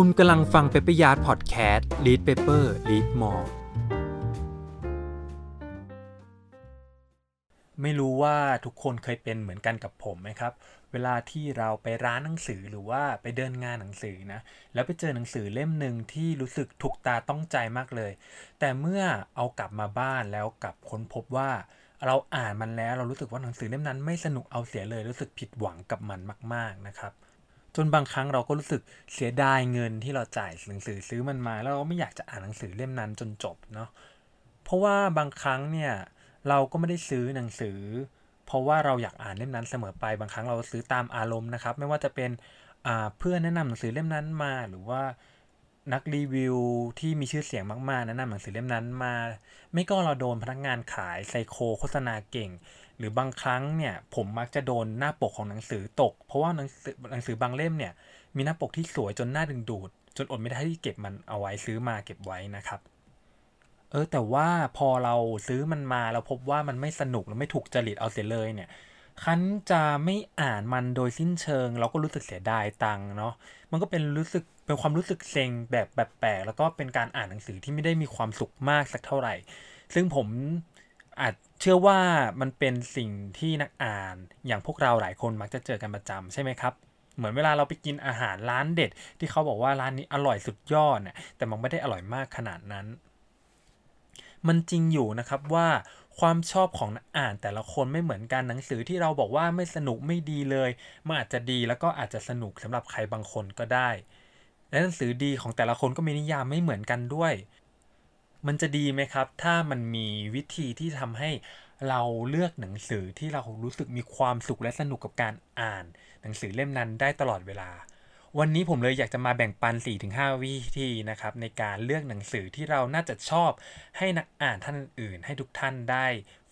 คุณกำลังฟังเปเปอร์ยาร์ดพอดแคสต์ Lead Paper Lead More ไม่รู้ว่าทุกคนเคยเป็นเหมือนกันกับผมไหมครับ เวลาที่เราไปร้านหนังสือหรือว่าไปเดินงานหนังสือนะ แล้วไปเจอหนังสือเล่มหนึ่งที่รู้สึกถูกตาต้องใจมากเลย แต่เมื่อเอากลับมาบ้านแล้วกลับค้นพบว่าเราอ่านมันแล้วเรารู้สึกว่าหนังสือเล่มนั้นไม่สนุกเอาเสียเลยรู้สึกผิดหวังกับมันมาก ๆนะครับ จนบางครั้งเราก็รู้สึกเสียดายเงินที่เราจ่ายหนังสือซื้อมันมา แล้วเราก็ไม่อยากจะอ่านหนังสือเล่มนั้นจนจบเนาะเพราะว่าบางครั้งเนี่ยเราก็ไม่ได้ซื้อหนังสือ เพราะว่าเราอยากอ่านเล่มนั้นเสมอไปบางครั้งเราซื้อตามอารมณ์นะครับ ไม่ว่าจะเป็นเพื่อนแนะนำหนังสือเล่มนั้นมาหรือว่า นักรีวิวที่มีชื่อเสียงมากๆแนะนำหนังสือเล่มนั้นมา ไม่ก็เราโดนพนักงานขายไซโคโฆษณาเก่ง หรือบางครั้งเนี่ยผมมักจะโดนหน้าปกของหนังสือตก เพราะว่าหนังสือหนังสือบางเล่มเนี่ยมีหน้าปกที่สวยจนน่าดึงดูด จนอดไม่ได้ที่เก็บมันเอาไว้ซื้อมาเก็บไว้นะครับเออแต่ว่าพอเราซื้อมันมาเราพบว่ามันไม่สนุกและไม่ถูกจริตเอาเสียเลยเนี่ย คันจะไม่อ่านมันโดยสิ้นเชิง เราก็รู้สึกเสียดายตังเนาะมันก็เป็นรู้สึกเป็นความรู้สึกเซ็งแบบแบบแปลกแล้วก็เป็นการอ่านหนังสือที่ไม่ได้มีความสุขมากสักเท่าไหร่ ซึ่งผมอาจเชื่อว่ามันเป็นสิ่งที่นักอ่านอย่างพวกเราหลายคนมักจะเจอกันประจำใช่ไหมครับ เหมือนเวลาเราไปกินอาหารร้านเด็ด ที่เขาบอกว่าร้านนี้อร่อยสุดยอดเนี่ยแต่มันไม่ได้อร่อยมากขนาดนั้น มันจริงอยู่นะครับว่า ความชอบของนักอ่านแต่ละคนไม่เหมือนกันหนังสือที่เราบอกว่าไม่สนุกไม่ดีเลยมันอาจจะดีแล้วก็อาจจะสนุกสำหรับใครบางคนก็ได้ และหนังสือดีของแต่ละคนก็มีนิยามไม่เหมือนกันด้วย มันจะดีไหมครับ ถ้ามันมีวิธีที่ทำให้เราเลือกหนังสือที่เรารู้สึกมีความสุขและสนุกกับการอ่าน หนังสือเล่มนั้นได้ตลอดเวลา วันนี้ผมเลยอยากจะมาแบ่งปัน 4-5 วิธีนะครับในการเลือกหนังสือที่เราน่าจะชอบให้นักอ่านท่านอื่น ให้ทุกท่านได้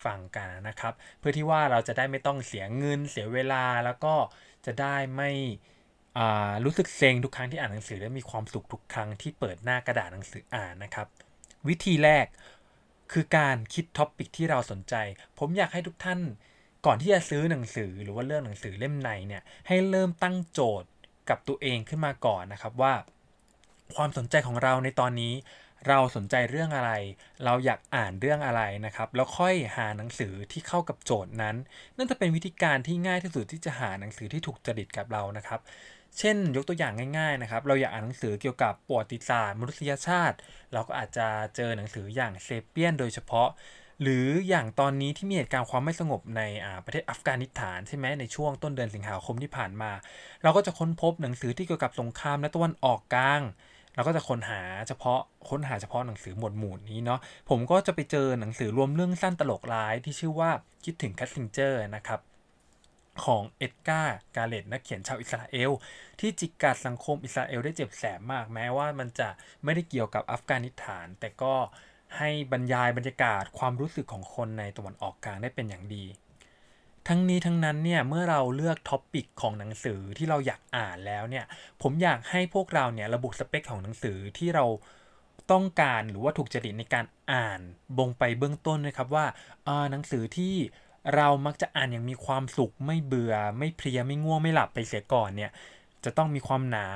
ฟังกันนะครับ เพื่อที่ว่าเราจะได้ไม่ต้องเสียเงินเสียเวลาแล้วก็จะได้ไม่รู้สึกเซ็งทุกครั้งที่อ่านหนังสือและมีความสุขทุกครั้งที่เปิดหน้ากระดาษหนังสืออ่านนะครับ วิธีแรกคือการคิดท็อปปิกที่เราสนใจ ผมอยากให้ทุกท่านก่อนที่จะซื้อหนังสือหรือว่าเลือกหนังสือเล่มไหนเนี่ยให้เริ่มตั้งโจทย์ กับตัวเองขึ้นมาก่อนนะครับว่า ความสนใจของเราในตอนนี้ เราสนใจเรื่องอะไร เราอยากอ่านเรื่องอะไรนะครับ แล้วค่อยหาหนังสือที่เข้ากับโจทย์นั้น นั่นจะเป็นวิธีการที่ง่ายที่สุดที่จะหาหนังสือที่ถูกจริตกับเรานะครับ เช่น ยกตัวอย่างง่ายๆนะครับ เราอยากอ่านหนังสือเกี่ยวกับประวัติศาสตร์มนุษยชาติ เราก็อาจจะเจอหนังสืออย่าง Sapiens โดยเฉพาะ หรืออย่างตอนนี้ที่มีเหตุการณ์ความไม่สงบในประเทศอัฟกานิสถานใช่ไหมในช่วงต้นเดือนสิงหาคมที่ผ่านมา เราก็จะค้นพบหนังสือที่เกี่ยวกับสงครามและตะวันออกกลางเราก็จะค้นหาเฉพาะค้นหาเฉพาะหนังสือหมวดหมู่นี้เนาะผมก็จะไปเจอหนังสือรวมเรื่องสั้นตลกร้ายที่ชื่อว่าคิดถึงคิสซิงเจอร์นะครับของเอ็ตการ์ เคเร็ตนักเขียนชาวอิสราเอล ที่จิกกัดสังคมอิสราเอลได้เจ็บแสบมากแม้ว่ามันจะไม่ได้เกี่ยวกับอัฟกานิสถาน แต่ก็ ให้บรรยายบรรยากาศความรู้สึกของคนในตะวันออกกลางได้เป็นอย่างดี ทั้งนี้ทั้งนั้นเนี่ยเมื่อเราเลือก topic ของหนังสือที่เราอยากอ่านแล้วเนี่ยผมอยากให้พวกเราเนี่ยระบุสเปคของหนังสือที่เราต้องการหรือว่าถูกจริตในการอ่านบ่งไปเบื้องต้นนะครับว่าหนังสือที่เรามักจะอ่านอย่างมีความสุขไม่เบื่อ ไม่เพลียไม่ง่วงไม่หลับไปเสียก่อนเนี่ยจะต้องมีความหนา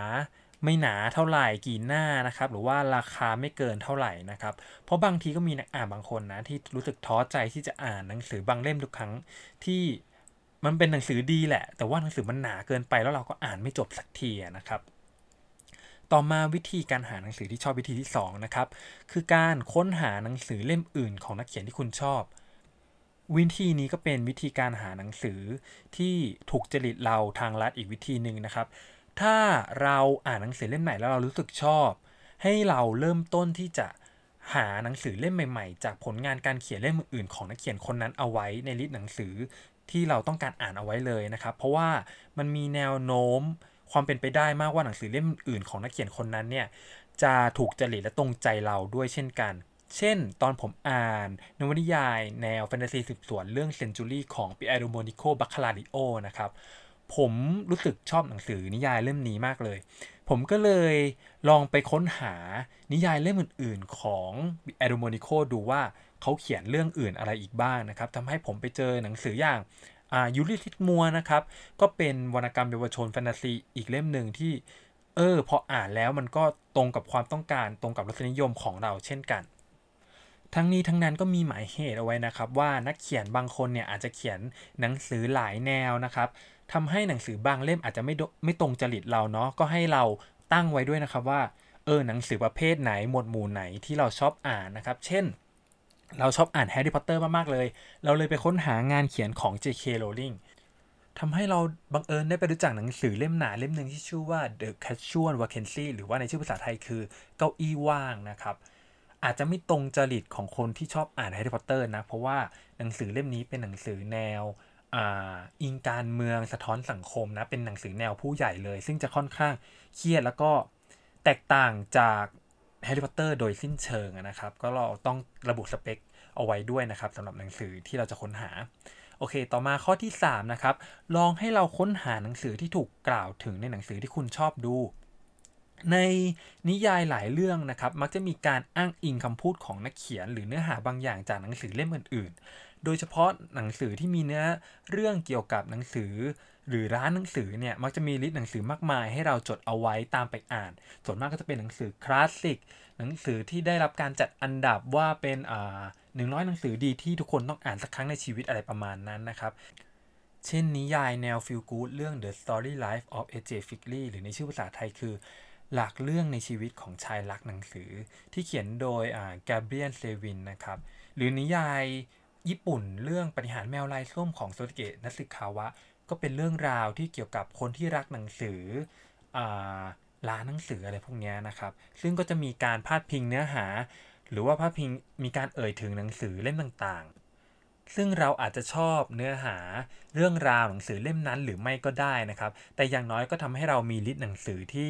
ไม่หนาเท่าไหร่กี่หน้านะครับ หรือว่าราคาไม่เกินเท่าไหร่นะครับ เพราะบางทีก็มีนักอ่านบางคนนะที่รู้สึกท้อใจที่จะอ่านหนังสือบางเล่มทุกครั้งที่มันเป็นหนังสือดีแหละ แต่ว่าหนังสือมันหนาเกินไปแล้วเราก็อ่านไม่จบสักทีนะครับ ต่อมาวิธีการหาหนังสือที่ชอบวิธีที่2นะครับคือการค้นหาหนังสือเล่มอื่นของนักเขียนที่คุณชอบวิธีนี้ก็เป็นวิธีการหาหนังสือที่ถูกจริตเราทางลัดอีกวิธีหนึ่งนะครับ ถ้าเราอ่านหนังสือเล่มไหนแล้วเรารู้สึกชอบ ให้เราเริ่มต้นที่จะหาหนังสือเล่มใหม่ๆ จากผลงานการเขียนเล่มอื่นๆของนักเขียนคนนั้นเอาไว้ในลิสต์หนังสือที่เราต้องการอ่านเอาไว้เลยนะครับ เพราะว่ามันมีแนวโน้มความเป็นไปได้มากว่าหนังสือเล่มอื่นของนักเขียนคนนั้นเนี่ยจะถูกจริตและตรงใจเราด้วยเช่นกัน เช่น ตอนผมอ่านนวนิยาย แนวแฟนตาซีสืบสวนเรื่อง Century ของปิเอร์โดเมนิโก บัคคาลาริโอนะครับ ผมรู้สึกชอบหนังสือนิยายเล่มนี้มากเลย ผมก็เลยลองไปค้นหานิยายเล่มอื่น ๆ ของปิเอร์โดเมนิโกดูว่าเขาเขียนเรื่องอื่นอะไรอีกบ้างนะครับทำให้ผมไปเจอหนังสืออย่างยูลิสซิส มัวร์นะครับ ก็เป็นวรรณกรรมเยาวชนแฟนตาซีอีกเล่มหนึ่งที่ เออ พออ่านแล้วมันก็ตรงกับความต้องการตรงกับรสนิยมของเราเช่นกัน ทั้งนี้ทั้งนั้นก็มีหมายเหตุเอาไว้นะครับ ว่านักเขียนบางคนเนี่ยอาจจะเขียนหนังสือหลายแนวนะครับ ทำให้หนังสือบางเล่มอาจจะไม่ไม่ตรงจริตเราเนาะก็ให้เราตั้งไว้ด้วยนะครับว่าเออหนังสือประเภทไหนหมวดหมู่ไหนที่เราชอบอ่านนะครับ เช่น เราชอบอ่านแฮร์รี่พอตเตอร์มาก ๆ เลย เราเลยไปค้นหางานเขียนของ J.K. Rowling ทำให้เราบังเอิญได้ไปรู้จักหนังสือเล่มหนาเล่มหนึ่งที่ชื่อว่า The Casual Vacancy หรือว่าในชื่อภาษาไทยคือเก้าอี้ว่างนะครับ อาจจะไม่ตรงจริตของคนที่ชอบอ่านแฮร์รี่พอตเตอร์นะ เพราะว่าหนังสือเล่มนี้เป็นหนังสือแนว อิงการเมืองสะท้อนสังคมนะเป็นหนังสือแนวผู้ใหญ่เลย ซึ่งจะค่อนข้างเครียดแล้วก็แตกต่างจากแฮร์รี่พอตเตอร์โดยสิ้นเชิงนะครับ ก็เราต้องระบุสเปคเอาไว้ด้วยนะครับสำหรับหนังสือที่เราจะค้นหา โอเค ต่อมาข้อที่ 3 นะครับ ลองให้เราค้นหาหนังสือที่ถูกกล่าวถึงในหนังสือที่คุณชอบดู ในนิยายหลายเรื่องนะครับ มักจะมีการอ้างอิงคำพูดของนักเขียน หรือเนื้อหาบางอย่างจากหนังสือเล่มอื่น โดยเฉพาะหนังสือที่มีเนื้อเรื่องเกี่ยวกับหนังสือ หรือร้านหนังสือเนี่ยมักจะมีลิสต์หนังสือมากมาย ให้เราจดเอาไว้ตามไปอ่าน ส่วนมากก็จะเป็นหนังสือคลาสสิกหนังสือที่ได้รับการจัดอันดับว่าเป็นหนึ่งร้อยหนังสือดีที่ทุกคนต้องอ่านสักครั้งในชีวิตอะไรประมาณนั้นนะครับเช่นนิยายแนวฟิลกู๊ดเรื่อง The Story Life of A.J. Figley หรือในชื่อภาษาไทยคือ หลักเรื่องในชีวิตของชายรักหนังสือ ที่เขียนโดยแกเบรียนเซวินนะครับ หรือนิยาย ญี่ปุ่นเรื่องปฏิหารแมวลายส้มของโซติเกะนัสึคาวะ ก็เป็นเรื่องราวที่เกี่ยวกับคนที่รักหนังสือร้านหนังสืออะไรพวกนี้นะครับ ซึ่งก็จะมีการพาดพิงเนื้อหา หรือว่าพาดพิงมีการเอ่ยถึงหนังสือเล่มต่างๆ ซึ่งเราอาจจะชอบเนื้อหาเรื่องราวหนังสือเล่มนั้นหรือไม่ก็ได้นะครับ แต่อย่างน้อยก็ทำให้เรามี list หนังสือที่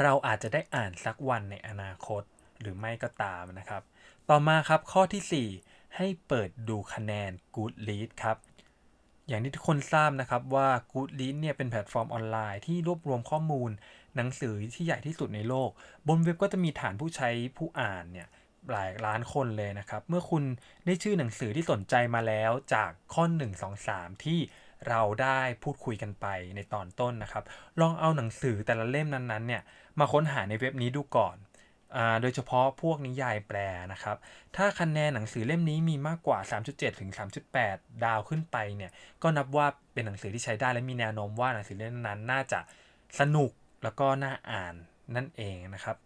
เราอาจจะได้อ่านสักวันในอนาคตหรือไม่ก็ตามนะครับ ต่อมาครับข้อที่ 4 ให้เปิดดูคะแนน Goodreads ครับ อย่างที่ทุกคนทราบนะครับว่า Goodreads เนี่ยเป็นแพลตฟอร์มออนไลน์ที่รวบรวมข้อมูล หนังสือที่ใหญ่ที่สุดในโลก บนเว็บก็จะมีฐานผู้ใช้ผู้อ่านเนี่ยหลายล้านคนเลยนะครับ เมื่อคุณได้ชื่อหนังสือที่สนใจมาแล้วจากข้อ 1 2 3 ที่เราได้พูดคุยกันไปในตอนต้นนะครับ ลองเอาหนังสือแต่ละเล่มนั้นๆเนี่ยมาค้นหาในเว็บนี้ดูก่อน โดยเฉพาะพวกนิยายแปลนะครับ ถ้าคะแนนหนังสือเล่มนี้มีมากกว่า 3.7 ถึง 3.8 ดาวขึ้นไปเนี่ย ก็นับว่าเป็นหนังสือที่ใช้ได้และมีแนวโน้มว่าหนังสือเล่มนั้นน่าจะสนุกแล้วก็น่าอ่านนั่นเองนะครับ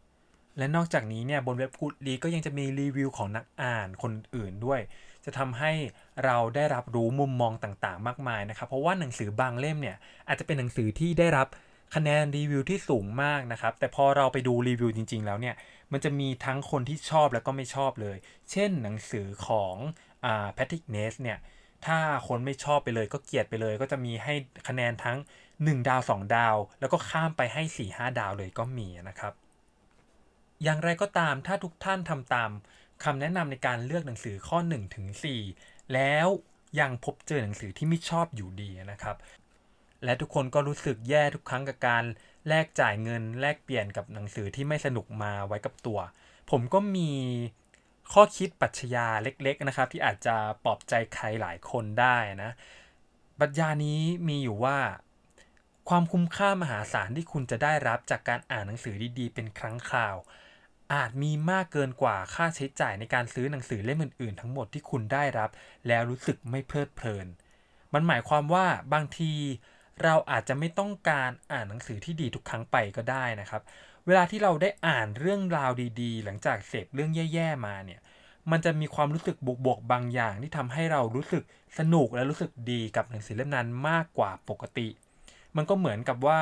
และนอกจากนี้เนี่ยบนเว็บกูดดีก็ยังจะมีรีวิวของนักอ่านคนอื่นด้วย จะทำให้เราได้รับรู้มุมมองต่างๆ มากมายนะครับ เพราะว่าหนังสือบางเล่มเนี่ยอาจจะเป็นหนังสือที่ได้รับ คะแนนรีวิวที่สูงมากนะครับ แต่พอเราไปดูรีวิวจริง ๆ แล้วเนี่ย มันจะมีทั้งคนที่ชอบแล้วก็ไม่ชอบเลย เช่นหนังสือของแพทริกเนสเนี่ย ถ้าคนไม่ชอบไปเลยก็เกลียดไปเลย ก็จะมีให้คะแนนทั้ง 1 ดาว 2 ดาว แล้วก็ข้ามไปให้ 4 5 ดาวเลยก็มีนะครับ อย่างไรก็ตามถ้าทุกท่านทำตามคำแนะนำในการเลือกหนังสือข้อ1ถึง4แล้วยังพบเจอหนังสือที่ไม่ชอบอยู่ดีนะครับ และทุกคนก็รู้สึกแย่ทุกครั้งกับการแลกจ่ายเงิน แลกเปลี่ยนกับหนังสือที่ไม่สนุกมาไว้กับตัว ผมก็มีข้อคิดปัชญาเล็กๆนะครับ ที่อาจจะปลอบใจใครหลายคนได้นะปรัชญานี้มีอยู่ว่า ความคุ้มค่ามหาศาลที่คุณจะได้รับจากการอ่านหนังสือดีๆ เป็นครั้งคราว อาจมีมากเกินกว่าค่าใช้จ่ายในการซื้อหนังสือเล่มอื่นๆ ทั้งหมดที่คุณได้รับ แล้วรู้สึกไม่เพลิดเพลิน มันหมายความว่าบางที เราอาจจะไม่ต้องการอ่านหนังสือที่ดีทุกครั้งไปก็ได้นะครับ เวลาที่เราได้อ่านเรื่องราวดีๆ หลังจากเสพเรื่องแย่ๆมาเนี่ยมันจะมีความรู้สึกบวกๆบางอย่างที่ทำให้เรารู้สึกสนุกและรู้สึกดีกับหนังสือเล่มนั้นมากกว่าปกติ มันก็เหมือนกับว่า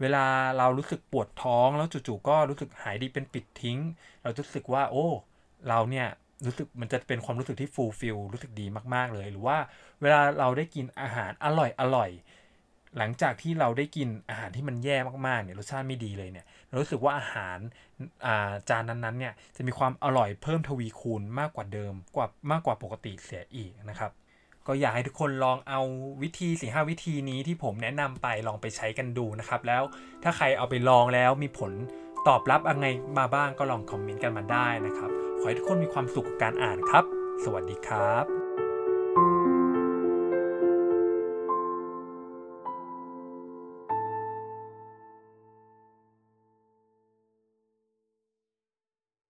เวลาเรารู้สึกปวดท้องแล้วจู่ๆก็รู้สึกหายดีเป็นปิดทิ้ง เราจะรู้สึกว่า โอ้ เราเนี่ยรู้สึกมันจะเป็นความรู้สึกที่ฟูลฟิลรู้สึกดีมากๆเลย หรือว่าเวลาเราได้กินอาหารอร่อยอร่อย หลังจากที่เราได้กินอาหารที่มันแย่มากๆเนี่ยรสชาติไม่ดีเลยเนี่ยเรารู้สึกว่าอาหารอาจานนั้นๆเนี่ยจะมีความอร่อยเพิ่มทวีคูณมากกว่าเดิมกว่ามากกว่าปกติเสียอีกนะครับ ก็อยากให้ทุกคนลองเอาวิธีสี่ห้าวิธีนี้ที่ผมแนะนำไปลองไปใช้กันดูนะครับ แล้วถ้าใครเอาไปลองแล้วมีผลตอบรับอะไรมาบ้างก็ลองคอมเมนต์กันมาได้นะครับ ขอให้ทุกคนมีความสุขกับการอ่านครับ สวัสดีครับ